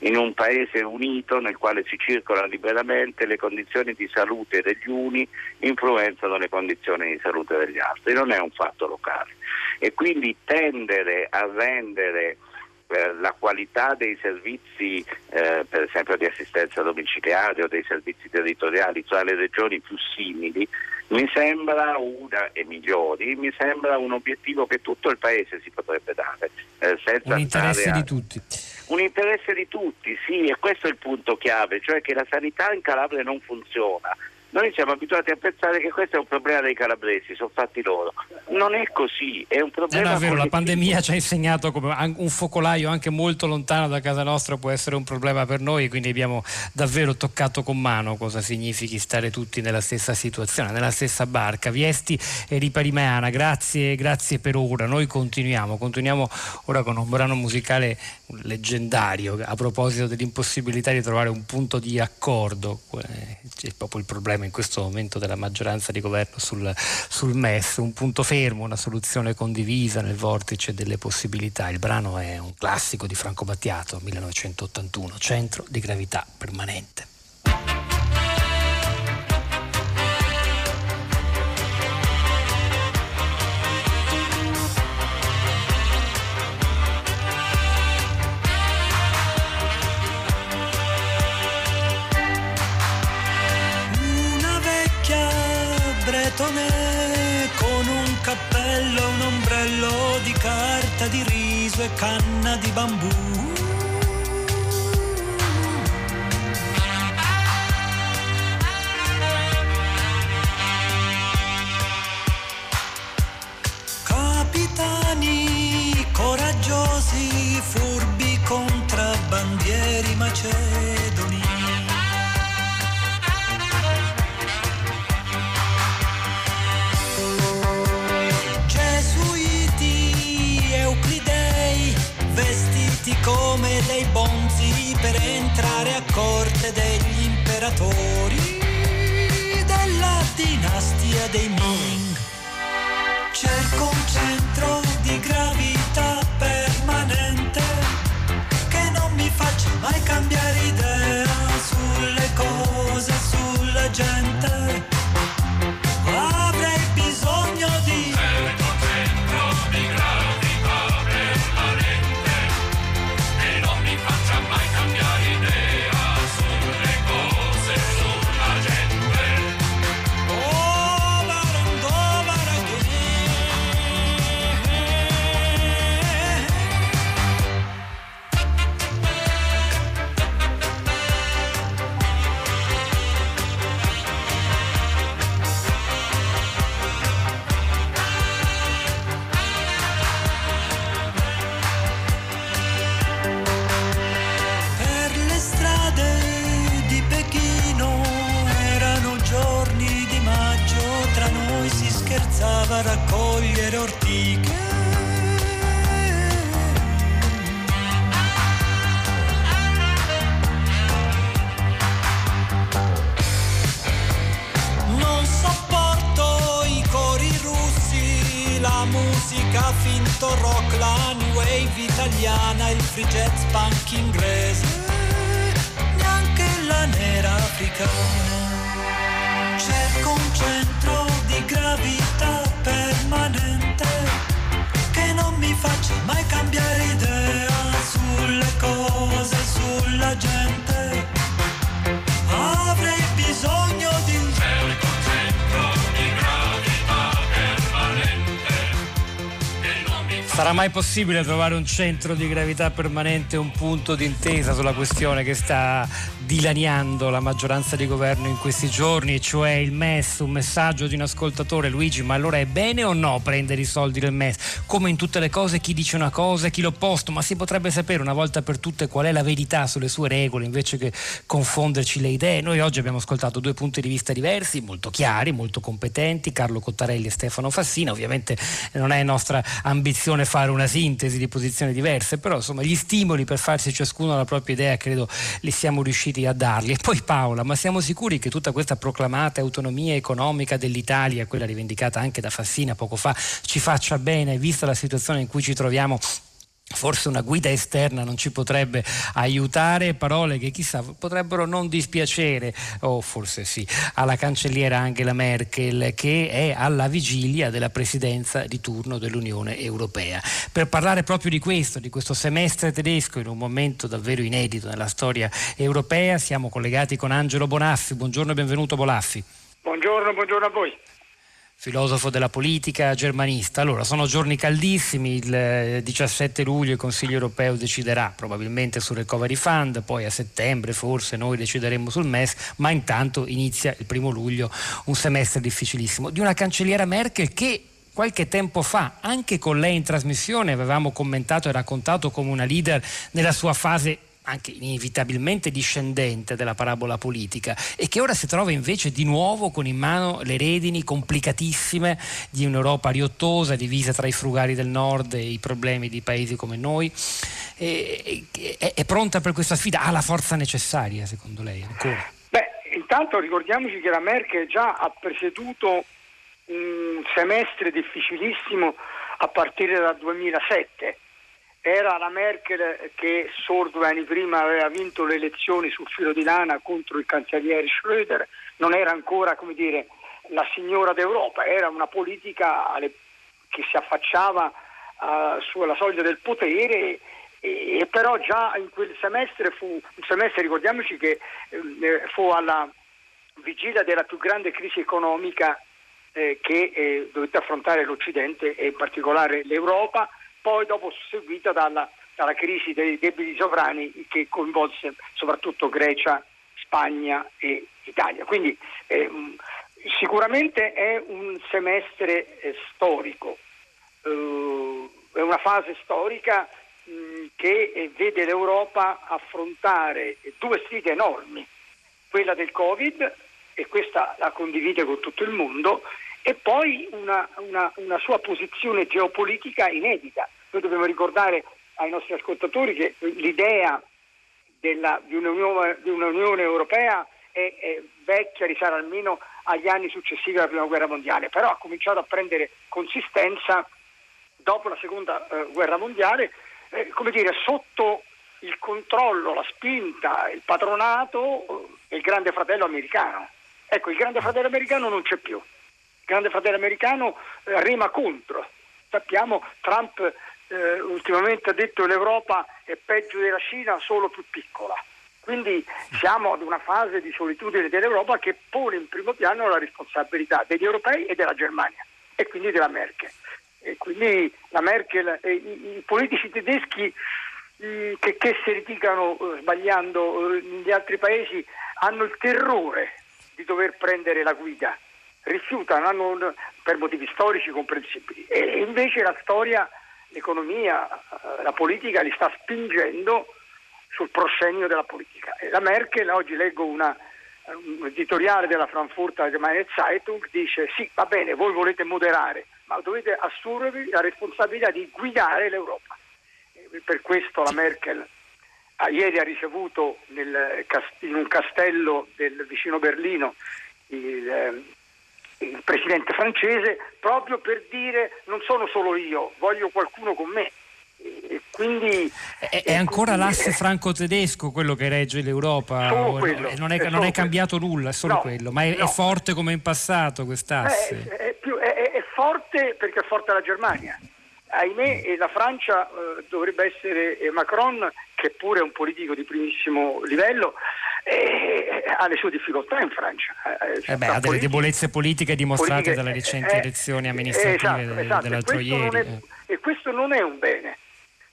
in un paese unito nel quale si circola liberamente, le condizioni di salute degli uni influenzano le condizioni di salute degli altri, non è un fatto locale. E quindi tendere a rendere eh, la qualità dei servizi, eh, per esempio di assistenza domiciliare o dei servizi territoriali tra le regioni più simili, mi sembra una, e migliori, mi sembra un obiettivo che tutto il Paese si potrebbe dare. Eh, un interesse a... di tutti. Un interesse di tutti, sì, e questo è il punto chiave, cioè che la sanità in Calabria non funziona noi siamo abituati a pensare che questo è un problema dei calabresi, sono fatti loro. Non è così, è un problema. Non è vero, la pandemia ci ha insegnato come un focolaio anche molto lontano da casa nostra può essere un problema per noi, quindi abbiamo davvero toccato con mano cosa significhi stare tutti nella stessa situazione, nella stessa barca. Viesti e Riparimeana, grazie, grazie per ora. Noi continuiamo, continuiamo ora con un brano musicale leggendario a proposito dell'impossibilità di trovare un punto di accordo. Eh, c'è proprio il problema in questo momento della maggioranza di governo sul, sul MES, un punto fermo, una soluzione condivisa nel vortice delle possibilità. Il brano è un classico di Franco Battiato, 1981, centro di gravità permanente. Canna di bambù. Dei bonzi per entrare a corte degli imperatori della dinastia dei Ming. Cerco un centro di gravità permanente che non mi faccia mai cambiare idea sulle cose, sulla gente Sarà mai possibile trovare un centro di gravità permanente, un punto d'intesa sulla questione che sta dilaniando la maggioranza di governo in questi giorni, cioè il MES, un messaggio di un ascoltatore, Luigi, ma allora è bene o no prendere i soldi del MES? Come in tutte le cose chi dice una cosa e chi l'opposto, ma si potrebbe sapere una volta per tutte qual è la verità sulle sue regole invece che confonderci le idee. Noi oggi abbiamo ascoltato due punti di vista diversi, molto chiari, molto competenti, Carlo Cottarelli e Stefano Fassina, ovviamente non è nostra ambizione fare una sintesi di posizioni diverse, però insomma gli stimoli per farsi ciascuno la propria idea credo li siamo riusciti a darli. E poi Paola, ma siamo sicuri che tutta questa proclamata autonomia economica dell'Italia, quella rivendicata anche da Fassina poco fa, ci faccia bene, vista la situazione in cui ci troviamo Forse una guida esterna non ci potrebbe aiutare, parole che chissà potrebbero non dispiacere, o forse sì, alla cancelliera Angela Merkel che è alla vigilia della presidenza di turno dell'Unione Europea. Per parlare proprio di questo, di questo semestre tedesco in un momento davvero inedito nella storia europea, siamo collegati con Angelo Bonaffi. Buongiorno e benvenuto Bonaffi. Buongiorno, buongiorno a voi filosofo della politica germanista. Allora, sono giorni caldissimi, il 17 luglio il Consiglio europeo deciderà probabilmente sul Recovery Fund, poi a settembre forse noi decideremo sul MES, ma intanto inizia il primo luglio un semestre difficilissimo. Di una cancelliera Merkel che qualche tempo fa, anche con lei in trasmissione, avevamo commentato e raccontato come una leader nella sua fase anche inevitabilmente discendente della parabola politica e che ora si trova invece di nuovo con in mano le redini complicatissime di un'Europa riottosa, divisa tra i frugali del nord e i problemi di paesi come noi. E, è, è, pronta per questa sfida? Ha la forza necessaria secondo lei ancora? Beh, intanto ricordiamoci che la Merkel già ha presieduto un semestre difficilissimo a partire dal 2007 era la Merkel che solo due anni prima aveva vinto le elezioni sul filo di lana contro il cancelliere Schröder, non era ancora come dire, la signora d'Europa, era una politica che si affacciava uh, sulla soglia del potere e, e, però già in quel semestre fu un semestre, ricordiamoci che eh, fu alla vigilia della più grande crisi economica eh, che eh, dovette affrontare l'Occidente e in particolare l'Europa poi dopo seguita dalla, dalla crisi dei debiti sovrani che coinvolse soprattutto Grecia, Spagna e Italia. Quindi eh, sicuramente è un semestre eh, storico, eh, è una fase storica mh, che eh, vede l'Europa affrontare due sfide enormi, quella del Covid, e questa la condivide con tutto il mondo, e poi una, una, una sua posizione geopolitica inedita. Noi dobbiamo ricordare ai nostri ascoltatori che l'idea della, di, un'Unione, di, un'Unione, Europea è, è, vecchia, risale almeno agli anni successivi alla Prima Guerra Mondiale, però ha cominciato a prendere consistenza dopo la Seconda eh, Guerra Mondiale, eh, come dire, sotto il controllo, la spinta, il patronato eh, il grande fratello americano. Ecco, il grande fratello americano non c'è più grande fratello americano eh, rema contro. Sappiamo Trump eh, ultimamente ha detto che l'Europa è peggio della Cina, solo più piccola. Quindi siamo ad una fase di solitudine dell'Europa che pone in primo piano la responsabilità degli europei e della Germania e quindi della Merkel. E quindi la Merkel e i, i politici tedeschi che, che, si litigano eh, sbagliando eh, negli altri paesi hanno il terrore di dover prendere la guida rifiutano hanno, per motivi storici comprensibili e invece la storia, l'economia, eh, la politica li sta spingendo sul proscenio della politica. E la Merkel, oggi leggo una, un editoriale della Frankfurter Allgemeine Zeitung, dice sì, va bene, voi volete moderare, ma dovete assumervi la responsabilità di guidare l'Europa. E per questo la Merkel ah, ieri ha ricevuto nel, in un castello del vicino Berlino il, ehm, il presidente francese proprio per dire non sono solo io, voglio qualcuno con me. E quindi, è, è ancora quindi, l'asse franco-tedesco quello che regge l'Europa? Quello, non, è, è, non è cambiato quello. nulla, è solo no, quello, ma è, no. è, forte come in passato quest'asse? È, più, è, forte perché è forte la Germania. Ahimè, la Francia eh, dovrebbe essere Macron, che pure è un politico di primissimo livello, eh, ha le sue difficoltà in Francia. Eh, beh, ha delle debolezze politiche dimostrate politiche, dalle recenti eh, elezioni amministrative esatto, esatto. dell'altro e ieri. È, e questo non è un bene,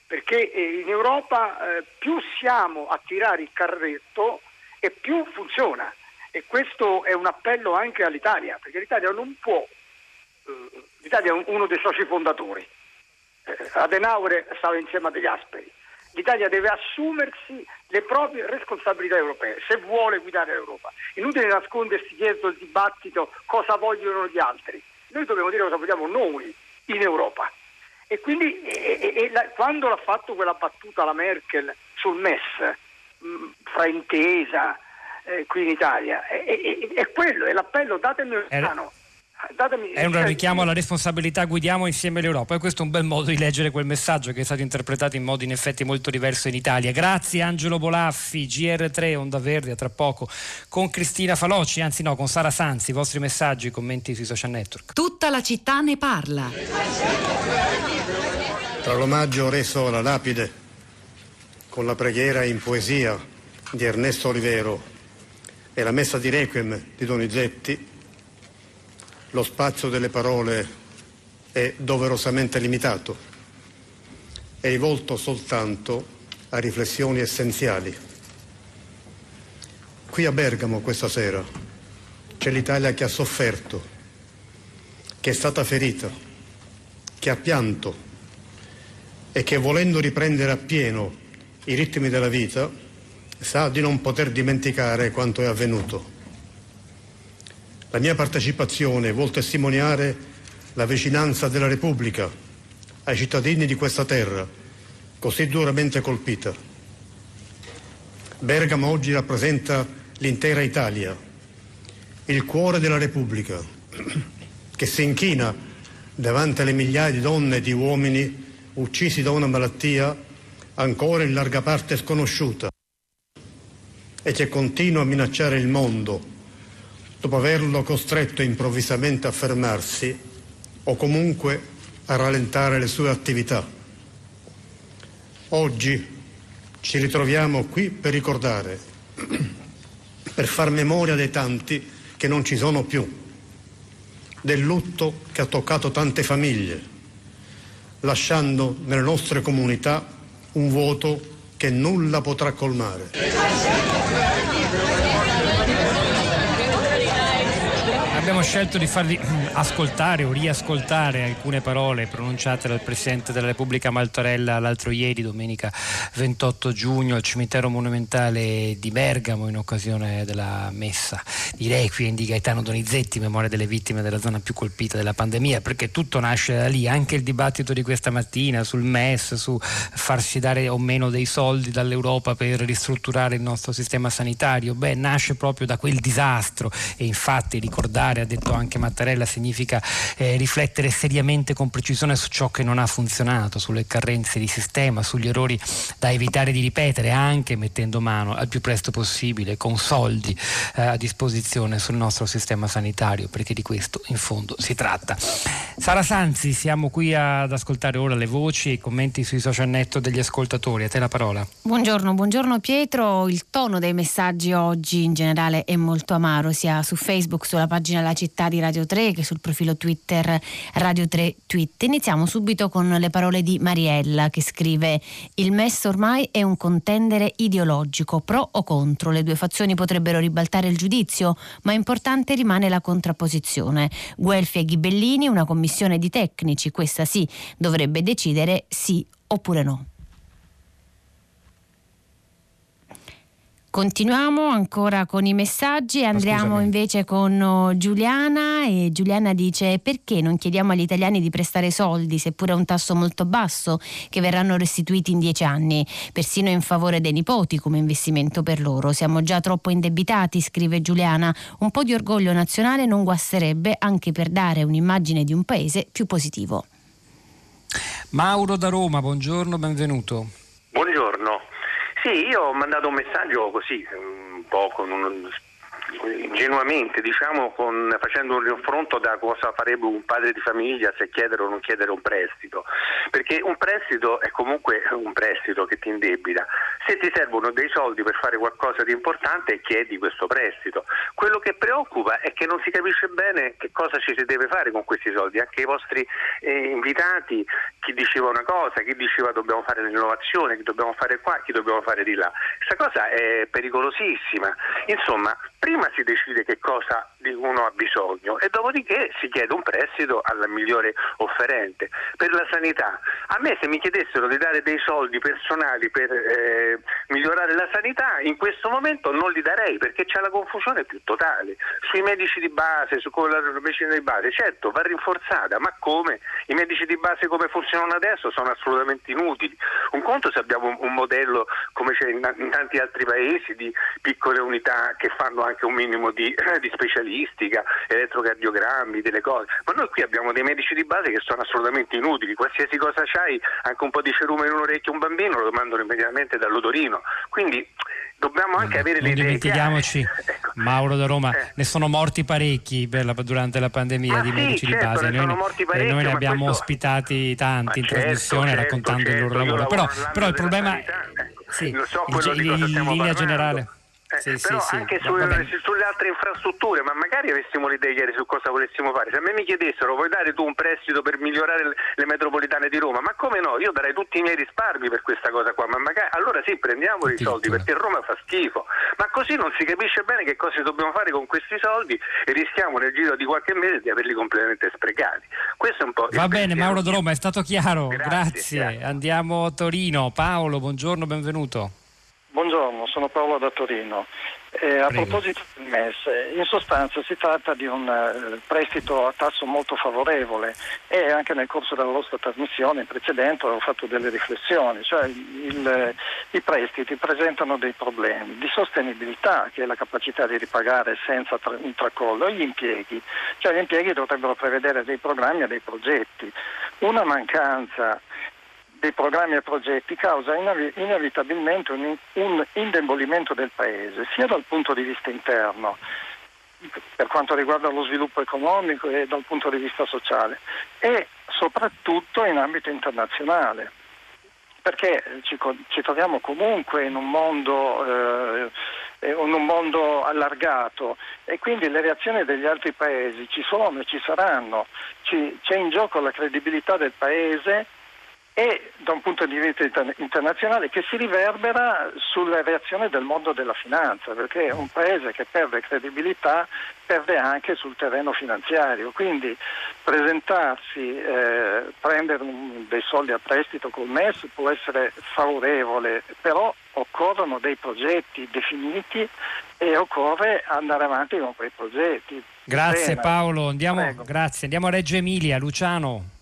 perché eh, in Europa eh, più siamo a tirare il carretto e più funziona. E questo è un appello anche all'Italia, perché l'Italia non può, eh, l'Italia è uno dei soci fondatori. Adenauer stava insieme a degli asperi l'Italia deve assumersi le proprie responsabilità europee se vuole guidare l'Europa. Inutile nascondersi dietro il dibattito cosa vogliono gli altri. Noi dobbiamo dire cosa vogliamo noi in Europa. E quindi e, e, la, quando l'ha fatto quella battuta la Merkel sul MES, mh, fraintesa eh, qui in Italia, è, è, è, quello, è l'appello, datemi un piano. Datemi, è un cioè, richiamo alla responsabilità, guidiamo insieme l'Europa e questo è un bel modo di leggere quel messaggio che è stato interpretato in modo in effetti molto diverso in Italia. Grazie Angelo Bolaffi, GR3, Onda Verde, a tra poco con Cristina Faloci, anzi no, con Sara Sanzi, i vostri messaggi, i commenti sui social network. Tutta la città ne parla. Tra l'omaggio reso alla lapide con la preghiera in poesia di Ernesto Olivero e la messa di Requiem di Donizetti, lo spazio delle parole è doverosamente limitato, è rivolto soltanto a riflessioni essenziali. Qui a Bergamo questa sera c'è l'Italia che ha sofferto, che è stata ferita, che ha pianto e che volendo riprendere appieno i ritmi della vita sa di non poter dimenticare quanto è avvenuto. La mia partecipazione vuol testimoniare la vicinanza della Repubblica ai cittadini di questa terra, così duramente colpita. Bergamo oggi rappresenta l'intera Italia, il cuore della Repubblica, che si inchina davanti alle migliaia di donne e di uomini uccisi da una malattia ancora in larga parte sconosciuta e che continua a minacciare il mondo dopo averlo costretto improvvisamente a fermarsi o comunque a rallentare le sue attività. Oggi ci ritroviamo qui per ricordare, per far memoria dei tanti che non ci sono più, del lutto che ha toccato tante famiglie, lasciando nelle nostre comunità un vuoto che nulla potrà colmare. Abbiamo scelto di farvi ascoltare o riascoltare alcune parole pronunciate dal Presidente della Repubblica Maltorella l'altro ieri, domenica 28 giugno, al cimitero monumentale di Bergamo in occasione della messa di Requiem di Gaetano Donizetti, memoria delle vittime della zona più colpita della pandemia, perché tutto nasce da lì, anche il dibattito di questa mattina sul MES, su farsi dare o meno dei soldi dall'Europa per ristrutturare il nostro sistema sanitario, beh, nasce proprio da quel disastro e infatti ricordare ha detto anche Mattarella, significa eh, riflettere seriamente con precisione su ciò che non ha funzionato, sulle carrenze di sistema, sugli errori da evitare di ripetere, anche mettendo mano al più presto possibile, con soldi eh, a disposizione sul nostro sistema sanitario, perché di questo in fondo si tratta. Sara Sanzi, siamo qui ad ascoltare ora le voci e i commenti sui social network degli ascoltatori. A te la parola. Buongiorno, buongiorno Pietro. Il tono dei messaggi oggi in generale è molto amaro, sia su Facebook, sulla pagina La città di Radio 3 che sul profilo Twitter Radio 3 Tweet. Iniziamo subito con le parole di Mariella che scrive Il MES ormai è un contendere ideologico, pro o contro. Le due fazioni potrebbero ribaltare il giudizio, ma importante rimane la contrapposizione. Guelfi e Ghibellini, una commissione di tecnici, questa sì, dovrebbe decidere sì oppure no. Continuiamo ancora con i messaggi, andiamo invece con oh, Giuliana e Giuliana dice perché non chiediamo agli italiani di prestare soldi, seppure a un tasso molto basso, che verranno restituiti in dieci anni, persino in favore dei nipoti come investimento per loro. Siamo già troppo indebitati, scrive Giuliana, un po' di orgoglio nazionale non guasterebbe anche per dare un'immagine di un paese più positivo. Mauro da Roma, buongiorno, benvenuto. Buongiorno. Sì, io ho mandato un messaggio così, un po' con un ingenuamente diciamo con, facendo un confronto da cosa farebbe un padre di famiglia se chiedere o non chiedere un prestito. Perché un prestito è comunque un prestito che ti indebita se ti servono dei soldi per fare qualcosa di importante chiedi questo prestito. Quello che preoccupa è che non si capisce bene che cosa ci si deve fare con questi soldi. Anche i vostri eh, invitati chi diceva una cosa chi diceva dobbiamo fare l'innovazione chi dobbiamo fare qua chi dobbiamo fare di là. Questa cosa è pericolosissima. Insomma prima si decide che cosa uno ha bisogno e dopodiché si chiede un prestito alla migliore offerente. Per la sanità, a me se mi chiedessero di dare dei soldi personali per eh, migliorare la sanità, in questo momento non li darei perché c'è la confusione più totale. Sui medici di base, su la medicina di base, certo va rinforzata, ma come? I medici di base come funzionano adesso sono assolutamente inutili. Un conto se abbiamo un, un modello come c'è in, in, tanti altri paesi di piccole unità che fanno anche un minimo di, di specialistica, elettrocardiogrammi, delle cose, ma noi qui abbiamo dei medici di base che sono assolutamente inutili, qualsiasi cosa c'hai, anche un po' di cerume in un orecchio un bambino lo mandano immediatamente dall'odorino. Quindi dobbiamo anche mm, avere non idee dimentichiamoci ecco. Mauro da Roma eh. ne sono morti parecchi la, durante la pandemia ah, di sì, medici certo, di base ne noi, parecchi, noi ne abbiamo questo... ospitati tanti ma in certo, trasmissione certo, raccontando certo, il loro lavoro però, però il problema sanità, ecco. sì, so in, in, in linea parlando. generale Eh, sì, però sì, anche sì, bene. sulle altre infrastrutture, ma magari avessimo l'idea ieri su cosa volessimo fare. Se a me mi chiedessero vuoi dare tu un prestito per migliorare le, le metropolitane di Roma, ma come no? Io darei tutti i miei risparmi per questa cosa qua, ma magari allora sì, prendiamo i soldi perché Roma fa schifo. Ma così non si capisce bene che cosa dobbiamo fare con questi soldi e rischiamo nel giro di qualche mese di averli completamente sprecati. Questo è un po' Va bene, pensiero Mauro da Roma, è stato chiaro. Grazie, Grazie. grazie. Andiamo a Torino. Paolo, buongiorno, benvenuto. Buongiorno, sono Paolo da Torino. Eh, a Prego. proposito del MES, in sostanza si tratta di un eh, prestito a tasso molto favorevole e anche nel corso della nostra trasmissione in precedente ho fatto delle riflessioni, cioè il- eh, i prestiti presentano dei problemi di sostenibilità, che è la capacità di ripagare senza tra- un tracollo, e gli impieghi, cioè gli impieghi dovrebbero prevedere dei programmi e dei progetti. Una mancanza dei programmi e progetti causa inevitabilmente un, un indebolimento del Paese, sia dal punto di vista interno, per quanto riguarda lo sviluppo economico e dal punto di vista sociale, e soprattutto in ambito internazionale. Perché ci, ci troviamo comunque in un mondo eh, eh, in un mondo allargato e quindi le reazioni degli altri paesi ci sono e ci saranno, Ci- c'è in gioco la credibilità del paese e da un punto di vista inter- internazionale che si riverbera sulla reazione del mondo della finanza, perché un paese che perde credibilità perde anche sul terreno finanziario, quindi presentarsi, eh, prendere un- dei soldi a prestito col MES può essere favorevole, però occorrono dei progetti definiti e occorre andare avanti con quei progetti. Grazie Bene. Paolo, andiamo, grazie. Andiamo a Reggio Emilia, Luciano.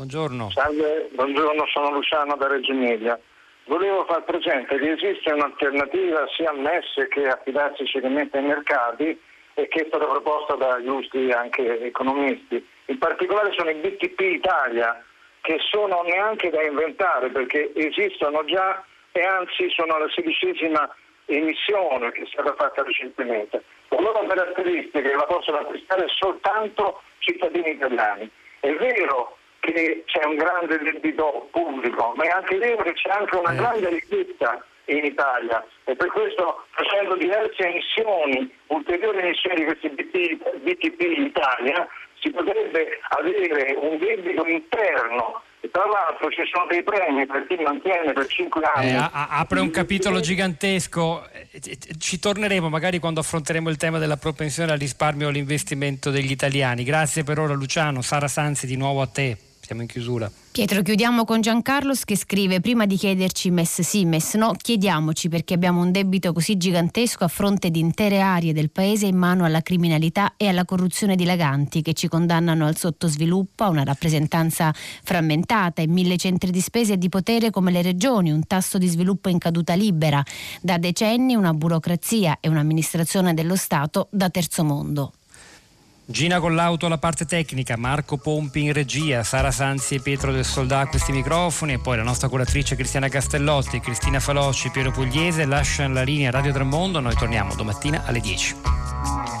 Bu- Buongiorno. Salve, buongiorno, sono Luciano da Reggio Emilia. Volevo far presente che esiste un'alternativa sia al MES che a affidarsi ciecamente ai mercati e che è stata proposta da giusti anche economisti. In particolare sono i BTP Italia che sono neanche da inventare perché esistono già e anzi sono la sedicesima emissione che è stata fatta recentemente. La loro caratteristica la possono acquistare soltanto cittadini italiani. È vero che c'è un grande debito pubblico, ma è anche vero che c'è anche una grande ricchezza in Italia e per questo facendo diverse emissioni, ulteriori emissioni di questi BT BTP in Italia, si potrebbe avere un debito interno e tra l'altro ci sono dei premi per chi mantiene per 5 anni. Eh, a- apre un capitolo gigantesco. Eh, c- Ci torneremo magari quando affronteremo il tema della propensione al risparmio e all'investimento degli italiani. Grazie per ora Luciano. Sara Sanzi di nuovo a te. Siamo in chiusura. Pietro, chiudiamo con Giancarlos che scrive: Prima di chiederci MES sì, MES no, chiediamoci perché abbiamo un debito così gigantesco a fronte di intere aree del paese in mano alla criminalità e alla corruzione dilaganti che ci condannano al sottosviluppo, a una rappresentanza frammentata in mille centri di spesa e di potere come le regioni, un tasso di sviluppo in caduta libera, da decenni una burocrazia e un'amministrazione dello Stato da terzo mondo. Gina con l'auto alla parte tecnica, Marco Pompi in regia, Sara Sanzi e Pietro del Soldà a questi microfoni e poi la nostra curatrice Cristiana Castellotti, Cristina Falocci, Piero Pugliese lasciano la linea Radio Tremondo. Noi torniamo domattina alle 10.